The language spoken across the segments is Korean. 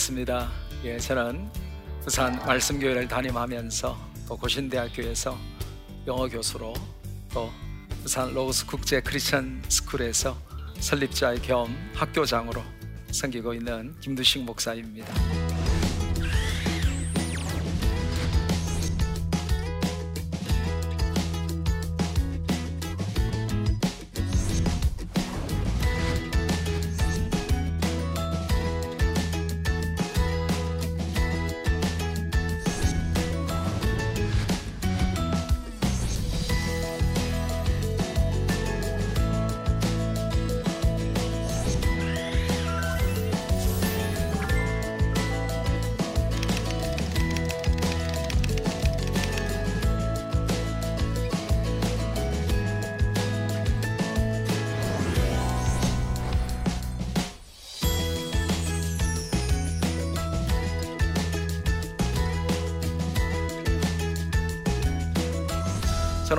반갑습니다. 예, 저는 부산 말씀교회를 담임하면서 또 고신대학교에서 영어 교수로 또 부산 로우스 국제 크리스천 스쿨에서 설립자 겸 학교장으로 섬기고 있는 김두식 목사입니다.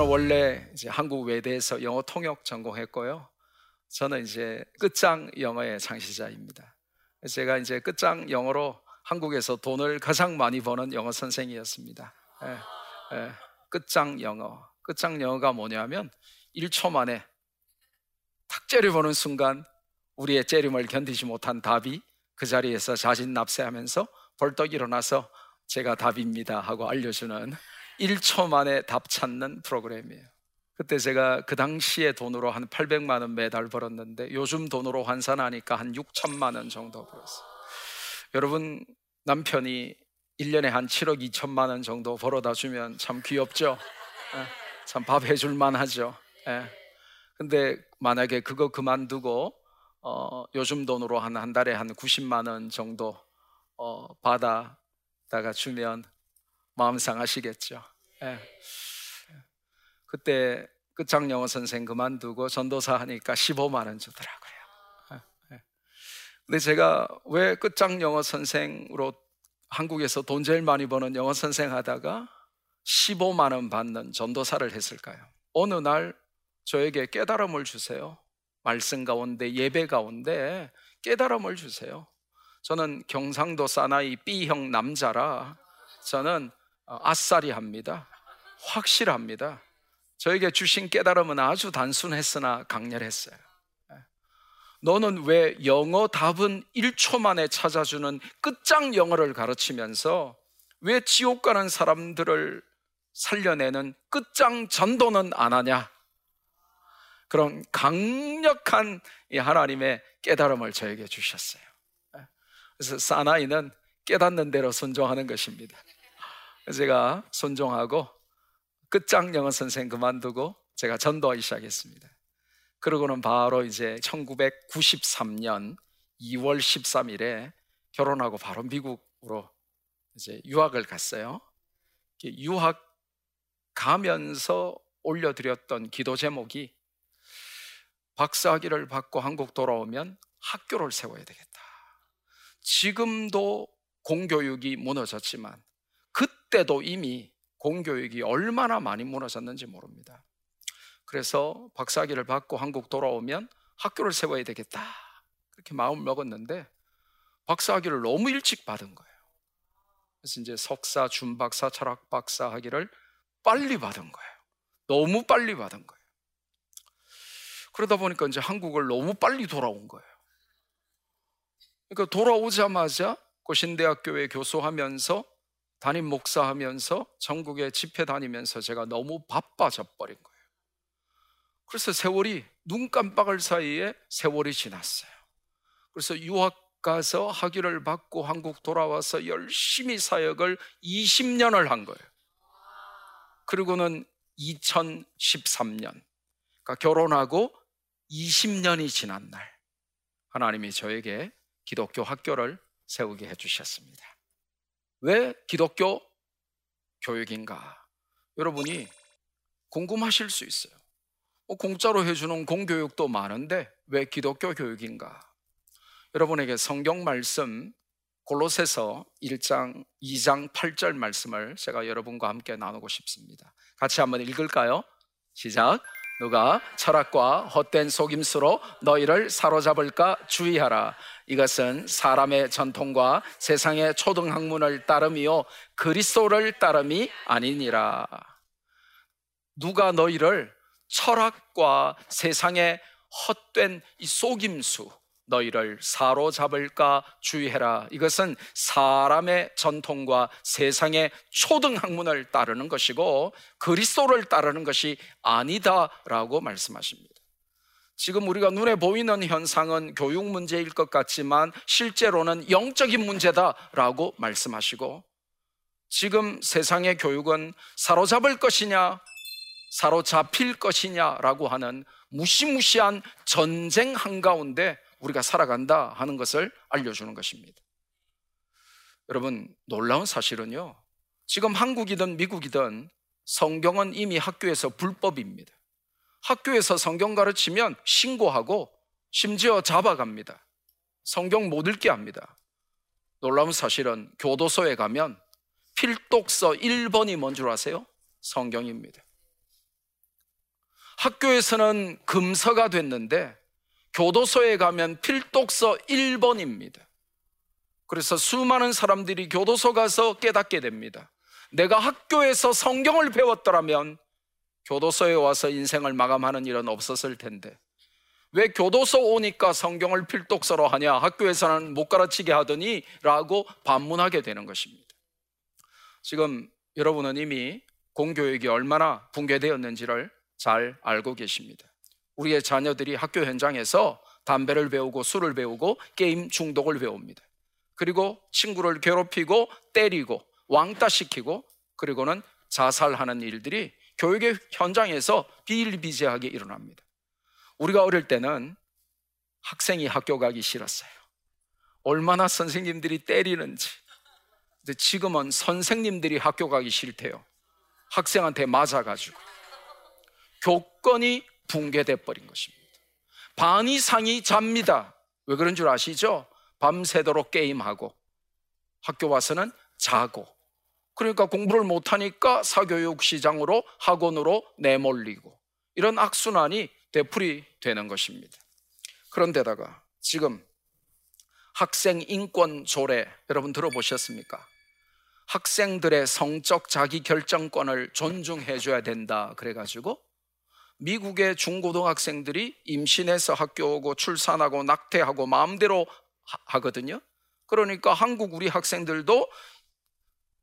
저는 원래 이제 한국 외대에서 영어 통역 전공했고요. 저는 이제 끝장 영어의 창시자입니다. 제가 이제 끝장 영어로 한국에서 돈을 가장 많이 버는 영어 선생이었습니다. 예, 예, 끝장 영어. 끝장 영어가 뭐냐면 1초 만에 탁 째려보는 순간 우리의 째림을 견디지 못한 답이 그 자리에서 자진 납세하면서 벌떡 일어나서 제가 답입니다 하고 알려주는 1초 만에 답 찾는 프로그램이에요. 그때 제가 그 당시에 돈으로 한 800만 원 매달 벌었는데 요즘 돈으로 환산하니까 한 6천만 원 정도 벌었어요. 여러분 남편이 1년에 한 7억 2천만 원 정도 벌어다 주면 참 귀엽죠? 예, 참밥 해줄 만하죠. 예. 근데 만약에 그거 그만두고 어, 요즘 돈으로 한, 한 달에 한 90만 원 정도 어, 받아다가 주면 마음 상하시겠죠. 예. 그때 끝장 영어 선생 그만두고 전도사 하니까 15만 원 주더라고요. 예. 예. 근데 제가 왜 끝장 영어 선생으로 한국에서 돈 제일 많이 버는 영어 선생 하다가 15만 원 받는 전도사를 했을까요? 어느 날 저에게 깨달음을 주세요. 말씀 가운데 예배 가운데 깨달음을 주세요. 저는 경상도 사나이 B형 남자라 저는 아싸리 합니다. 확실합니다. 저에게 주신 깨달음은 아주 단순했으나 강렬했어요. 너는 왜 영어 답은 1초 만에 찾아주는 끝장 영어를 가르치면서 왜 지옥 가는 사람들을 살려내는 끝장 전도는 안 하냐? 그런 강력한 하나님의 깨달음을 저에게 주셨어요. 그래서 사나이는 깨닫는 대로 순종하는 것입니다. 제가 순종하고 끝장 영어 선생 그만두고 제가 전도하기 시작했습니다. 그러고는 바로 이제 1993년 2월 13일에 결혼하고 바로 미국으로 이제 유학을 갔어요. 유학 가면서 올려드렸던 기도 제목이 박사학위를 받고 한국 돌아오면 학교를 세워야 되겠다. 지금도 공교육이 무너졌지만 그때도 이미 공교육이 얼마나 많이 무너졌는지 모릅니다. 그래서 박사학위를 받고 한국 돌아오면 학교를 세워야 되겠다. 그렇게 마음 먹었는데 박사학위를 너무 일찍 받은 거예요. 그래서 이제 석사, 준박사, 철학박사 학위를 빨리 받은 거예요. 너무 빨리 받은 거예요. 그러다 보니까 이제 한국을 너무 빨리 돌아온 거예요. 그러니까 돌아오자마자 고신대학교에 교수하면서 담임 목사하면서 전국에 집회 다니면서 제가 너무 바빠져 버린 거예요. 그래서 세월이 눈 깜빡할 사이에 세월이 지났어요. 그래서 유학 가서 학위를 받고 한국 돌아와서 열심히 사역을 20년을 한 거예요. 그리고는 2013년, 그러니까 결혼하고 20년이 지난 날, 하나님이 저에게 기독교 학교를 세우게 해주셨습니다. 왜 기독교 교육인가? 여러분이 궁금하실 수 있어요. 뭐 공짜로 해주는 공교육도 많은데 왜 기독교 교육인가? 여러분에게 성경 말씀 골로새서 1장 2장 8절 말씀을 제가 여러분과 함께 나누고 싶습니다. 같이 한번 읽을까요? 시작. 누가 철학과 헛된 속임수로 너희를 사로잡을까 주의하라. 이것은 사람의 전통과 세상의 초등학문을 따름이요 그리스도를 따름이 아니니라. 누가 너희를 철학과 세상의 헛된 이 속임수 너희를 사로잡을까 주의해라. 이것은 사람의 전통과 세상의 초등학문을 따르는 것이고 그리스도를 따르는 것이 아니다라고 말씀하십니다. 지금 우리가 눈에 보이는 현상은 교육 문제일 것 같지만 실제로는 영적인 문제다라고 말씀하시고 지금 세상의 교육은 사로잡을 것이냐 사로잡힐 것이냐라고 하는 무시무시한 전쟁 한가운데 우리가 살아간다 하는 것을 알려주는 것입니다. 여러분, 놀라운 사실은요, 지금 한국이든 미국이든 성경은 이미 학교에서 불법입니다. 학교에서 성경 가르치면 신고하고 심지어 잡아갑니다. 성경 못 읽게 합니다. 놀라운 사실은 교도소에 가면 필독서 1번이 뭔 줄 아세요? 성경입니다. 학교에서는 금서가 됐는데 교도소에 가면 필독서 1번입니다. 그래서 수많은 사람들이 교도소 가서 깨닫게 됩니다. 내가 학교에서 성경을 배웠더라면 교도소에 와서 인생을 마감하는 일은 없었을 텐데 왜 교도소 오니까 성경을 필독서로 하냐 학교에서는 못 가르치게 하더니 라고 반문하게 되는 것입니다. 지금 여러분은 이미 공교육이 얼마나 붕괴되었는지를 잘 알고 계십니다. 우리의 자녀들이 학교 현장에서 담배를 배우고 술을 배우고 게임 중독을 배웁니다. 그리고 친구를 괴롭히고 때리고 왕따시키고 그리고는 자살하는 일들이 교육의 현장에서 비일비재하게 일어납니다. 우리가 어릴 때는 학생이 학교 가기 싫었어요. 얼마나 선생님들이 때리는지. 근데 지금은 선생님들이 학교 가기 싫대요. 학생한테 맞아가지고. 교권이 붕괴돼 버린 것입니다. 반 이상이 잡니다. 왜 그런 줄 아시죠? 밤새도록 게임하고 학교 와서는 자고 그러니까 공부를 못하니까 사교육 시장으로 학원으로 내몰리고 이런 악순환이 되풀이 되는 것입니다. 그런데다가 지금 학생 인권 조례 여러분 들어보셨습니까? 학생들의 성적 자기 결정권을 존중해 줘야 된다 그래 가지고 미국의 중고등학생들이 임신해서 학교 오고 출산하고 낙태하고 마음대로 하거든요. 그러니까 한국 우리 학생들도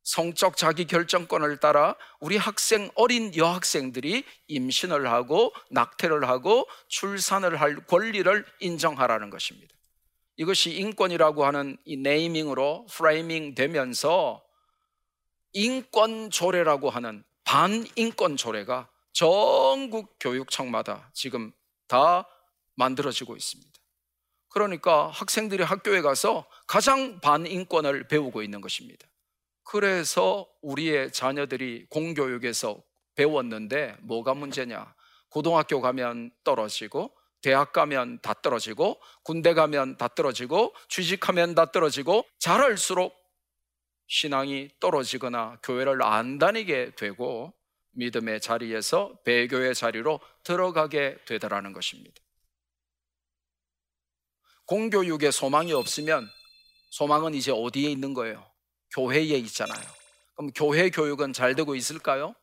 성적 자기 결정권을 따라 우리 학생 어린 여학생들이 임신을 하고 낙태를 하고 출산을 할 권리를 인정하라는 것입니다. 이것이 인권이라고 하는 이 네이밍으로 프레이밍 되면서 인권 조례라고 하는 반인권 조례가 전국 교육청마다 지금 다 만들어지고 있습니다. 그러니까 학생들이 학교에 가서 가장 반인권을 배우고 있는 것입니다. 그래서 우리의 자녀들이 공교육에서 배웠는데 뭐가 문제냐? 고등학교 가면 떨어지고 대학 가면 다 떨어지고 군대 가면 다 떨어지고 취직하면 다 떨어지고 잘할수록 신앙이 떨어지거나 교회를 안 다니게 되고 믿음의 자리에서 배교의 자리로 들어가게 되더라는 것입니다. 공교육에 소망이 없으면 소망은 이제 어디에 있는 거예요? 교회에 있잖아요. 그럼 교회 교육은 잘 되고 있을까요?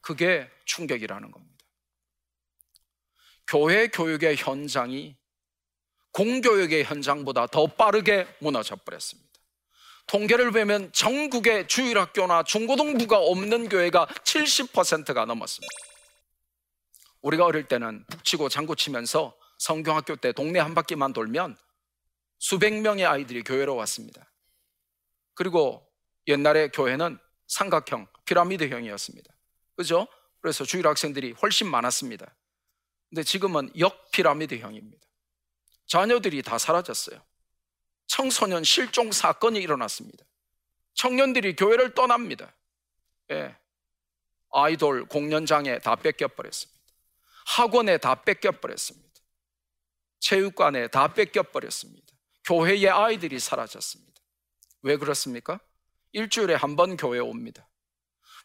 그게 충격이라는 겁니다. 교회 교육의 현장이 공교육의 현장보다 더 빠르게 무너져 버렸습니다. 통계를 보면 전국의 주일학교나 중고등부가 없는 교회가 70%가 넘었습니다. 우리가 어릴 때는 북치고 장구치면서 성경학교 때 동네 한 바퀴만 돌면 수백 명의 아이들이 교회로 왔습니다. 그리고 옛날에 교회는 삼각형, 피라미드형이었습니다. 그죠? 그래서 주일 학생들이 훨씬 많았습니다. 근데 지금은 역피라미드형입니다. 자녀들이 다 사라졌어요. 청소년 실종 사건이 일어났습니다. 청년들이 교회를 떠납니다. 예. 아이돌 공연장에 다 뺏겨버렸습니다. 학원에 다 뺏겨버렸습니다. 체육관에 다 뺏겨버렸습니다. 교회의 아이들이 사라졌습니다. 왜 그렇습니까? 일주일에 한 번 교회 옵니다.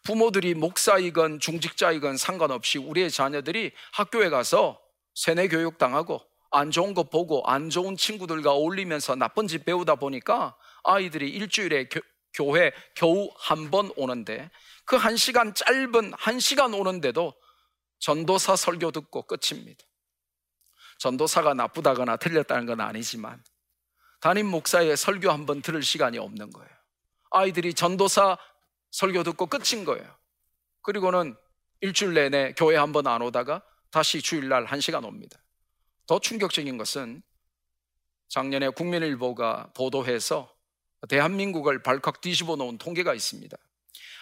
부모들이 목사이건 중직자이건 상관없이 우리의 자녀들이 학교에 가서 세뇌 교육 당하고 안 좋은 거 보고 안 좋은 친구들과 어울리면서 나쁜 짓 배우다 보니까 아이들이 일주일에 교, 교회 겨우 한 번 오는데 그 한 시간 짧은 한 시간 오는데도 전도사 설교 듣고 끝입니다. 전도사가 나쁘다거나 틀렸다는 건 아니지만 담임 목사의 설교 한번 들을 시간이 없는 거예요. 아이들이 전도사 설교 듣고 끝인 거예요. 그리고는 일주일 내내 교회 한번 안 오다가 다시 주일날 한 시간 옵니다. 더 충격적인 것은 작년에 국민일보가 보도해서 대한민국을 발칵 뒤집어 놓은 통계가 있습니다.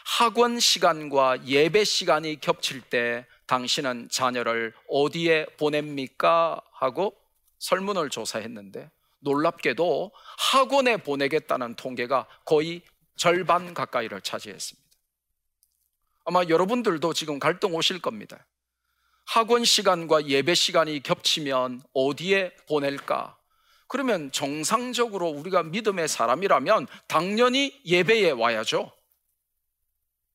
학원 시간과 예배 시간이 겹칠 때 당신은 자녀를 어디에 보냅니까? 하고 설문을 조사했는데 놀랍게도 학원에 보내겠다는 통계가 거의 절반 가까이를 차지했습니다. 아마 여러분들도 지금 갈등 오실 겁니다. 학원 시간과 예배 시간이 겹치면 어디에 보낼까? 그러면 정상적으로 우리가 믿음의 사람이라면 당연히 예배에 와야죠.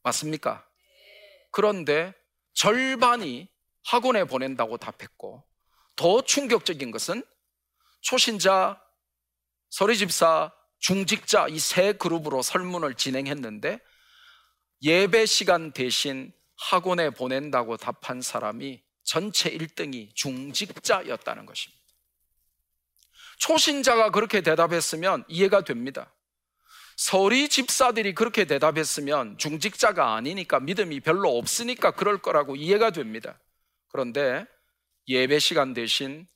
맞습니까? 그런데 절반이 학원에 보낸다고 답했고 더 충격적인 것은 초신자, 서리집사, 중직자 이 세 그룹으로 설문을 진행했는데 예배 시간 대신 학원에 보낸다고 답한 사람이 전체 1등이 중직자였다는 것입니다. 초신자가 그렇게 대답했으면 이해가 됩니다. 서리 집사들이 그렇게 대답했으면 중직자가 아니니까 믿음이 별로 없으니까 그럴 거라고 이해가 됩니다. 그런데 예배 시간 대신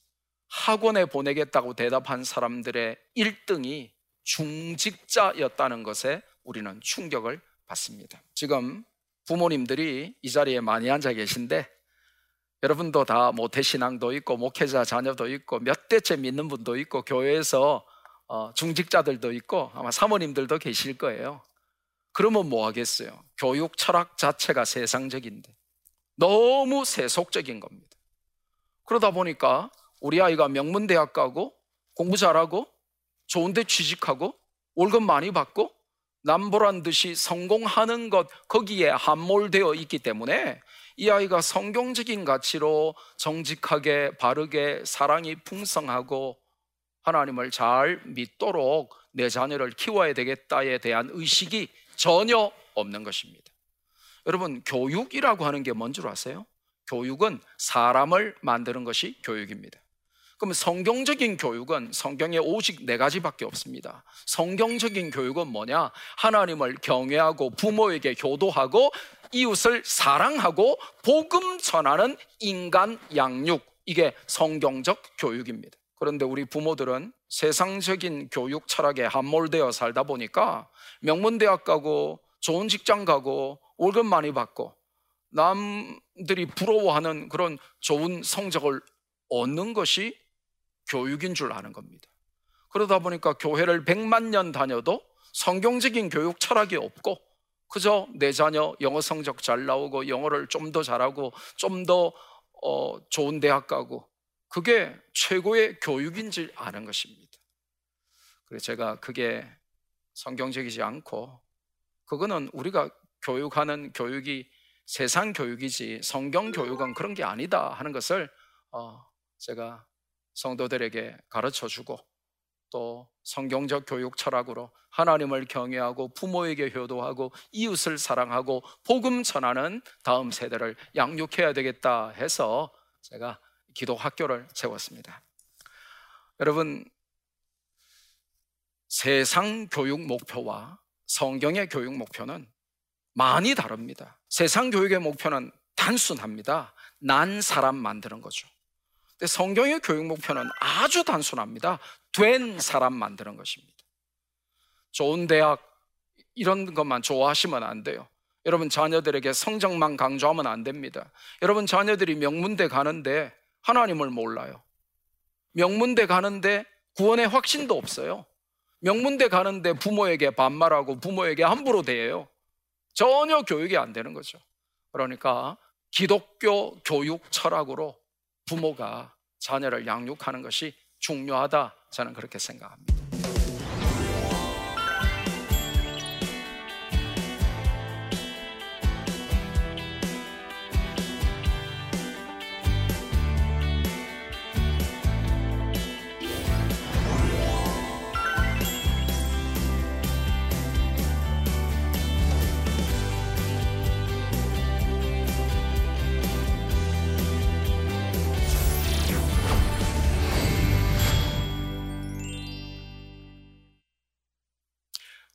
학원에 보내겠다고 대답한 사람들의 1등이 중직자였다는 것에 우리는 충격을 받습니다. 지금 부모님들이 이 자리에 많이 앉아 계신데 여러분도 다 모태신앙도 있고 목회자 자녀도 있고 몇 대째 믿는 분도 있고 교회에서 어, 중직자들도 있고 아마 사모님들도 계실 거예요. 그러면 뭐 하겠어요? 교육 철학 자체가 세상적인데 너무 세속적인 겁니다. 그러다 보니까 우리 아이가 명문대학 가고 공부 잘하고 좋은데 취직하고 월급 많이 받고 남보란 듯이 성공하는 것 거기에 함몰되어 있기 때문에 이 아이가 성경적인 가치로 정직하게 바르게 사랑이 풍성하고 하나님을 잘 믿도록 내 자녀를 키워야 되겠다에 대한 의식이 전혀 없는 것입니다. 여러분, 교육이라고 하는 게 뭔 줄 아세요? 교육은 사람을 만드는 것이 교육입니다. 그럼 성경적인 교육은 성경에 오직 네 가지밖에 없습니다. 성경적인 교육은 뭐냐? 하나님을 경외하고 부모에게 효도하고 이웃을 사랑하고 복음 전하는 인간 양육. 이게 성경적 교육입니다. 그런데 우리 부모들은 세상적인 교육 철학에 함몰되어 살다 보니까 명문대학 가고 좋은 직장 가고 월급 많이 받고 남들이 부러워하는 그런 좋은 성적을 얻는 것이 교육인 줄 아는 겁니다. 그러다 보니까 교회를 100만 년 다녀도 성경적인 교육 철학이 없고 그저 내 자녀 영어 성적 잘 나오고 영어를 좀 더 잘하고 좀더 어, 좋은 대학 가고 그게 최고의 교육인 줄 아는 것입니다. 그래서 제가 그게 성경적이지 않고 그거는 우리가 교육하는 교육이 세상 교육이지 성경 교육은 그런 게 아니다 하는 것을 어, 제가 성도들에게 가르쳐 주고 또 성경적 교육 철학으로 하나님을 경외하고 부모에게 효도하고 이웃을 사랑하고 복음 전하는 다음 세대를 양육해야 되겠다 해서 제가 기도 학교를 세웠습니다. 여러분 세상 교육 목표와 성경의 교육 목표는 많이 다릅니다. 세상 교육의 목표는 단순합니다. 난 사람 만드는 거죠. 성경의 교육 목표는 아주 단순합니다. 된 사람 만드는 것입니다. 좋은 대학 이런 것만 좋아하시면 안 돼요. 여러분 자녀들에게 성적만 강조하면 안 됩니다. 여러분 자녀들이 명문대 가는데 하나님을 몰라요. 명문대 가는데 구원의 확신도 없어요. 명문대 가는데 부모에게 반말하고 부모에게 함부로 대해요. 전혀 교육이 안 되는 거죠. 그러니까 기독교 교육 철학으로 부모가 자녀를 양육하는 것이 중요하다. 저는 그렇게 생각합니다.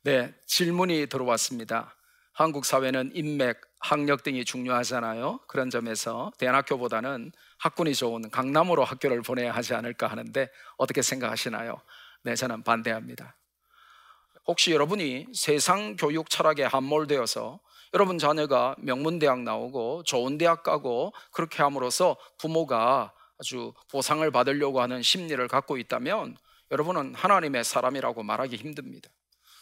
네, 질문이 들어왔습니다. 한국 사회는 인맥, 학력 등이 중요하잖아요. 그런 점에서 대안학교보다는 학군이 좋은 강남으로 학교를 보내야 하지 않을까 하는데 어떻게 생각하시나요? 네, 저는 반대합니다. 혹시 여러분이 세상 교육 철학에 함몰되어서 여러분 자녀가 명문대학 나오고 좋은 대학 가고 그렇게 함으로써 부모가 아주 보상을 받으려고 하는 심리를 갖고 있다면 여러분은 하나님의 사람이라고 말하기 힘듭니다.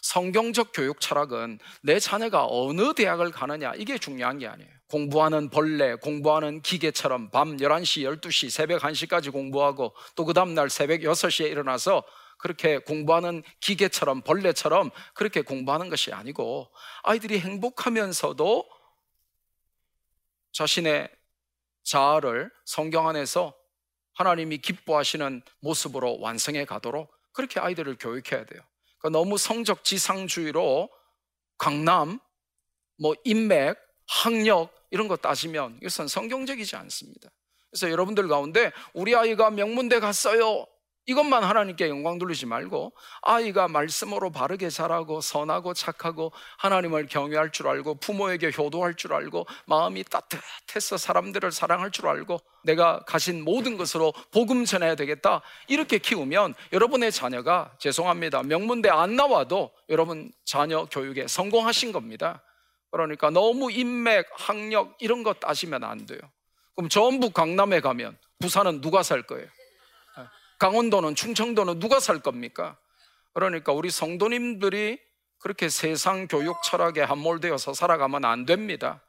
성경적 교육 철학은 내 자녀가 어느 대학을 가느냐 이게 중요한 게 아니에요. 공부하는 벌레, 공부하는 기계처럼 밤 11시, 12시, 새벽 1시까지 공부하고 또 그 다음날 새벽 6시에 일어나서 그렇게 공부하는 기계처럼 벌레처럼 그렇게 공부하는 것이 아니고 아이들이 행복하면서도 자신의 자아를 성경 안에서 하나님이 기뻐하시는 모습으로 완성해 가도록 그렇게 아이들을 교육해야 돼요. 그러니까 너무 성적 지상주의로 강남, 뭐 인맥, 학력 이런 거 따지면 이것은 성경적이지 않습니다. 그래서 여러분들 가운데 우리 아이가 명문대 갔어요. 이것만 하나님께 영광 돌리지 말고 아이가 말씀으로 바르게 자라고 선하고 착하고 하나님을 경외할 줄 알고 부모에게 효도할 줄 알고 마음이 따뜻해서 사람들을 사랑할 줄 알고 내가 가진 모든 것으로 복음 전해야 되겠다. 이렇게 키우면 여러분의 자녀가 죄송합니다. 명문대 안 나와도 여러분 자녀 교육에 성공하신 겁니다. 그러니까 너무 인맥, 학력 이런 거 따지면 안 돼요. 그럼 전부 강남에 가면 부산은 누가 살 거예요? 강원도는 충청도는 누가 살 겁니까? 그러니까 우리 성도님들이 그렇게 세상 교육 철학에 함몰되어서 살아가면 안 됩니다.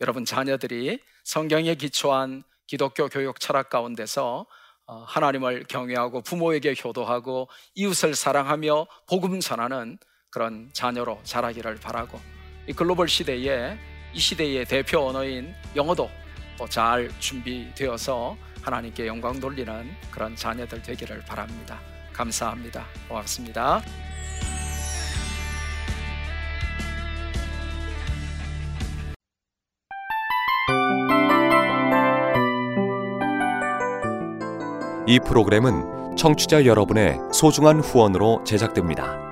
여러분 자녀들이 성경에 기초한 기독교 교육 철학 가운데서 어, 하나님을 경외하고 부모에게 효도하고 이웃을 사랑하며 복음 전하는 그런 자녀로 자라기를 바라고 이 글로벌 시대에 이 시대의 대표 언어인 영어도 잘 준비되어서 하나님께 영광 돌리는 그런 자녀들 되기를 바랍니다. 감사합니다. 고맙습니다. 이 프로그램은 청취자 여러분의 소중한 후원으로 제작됩니다.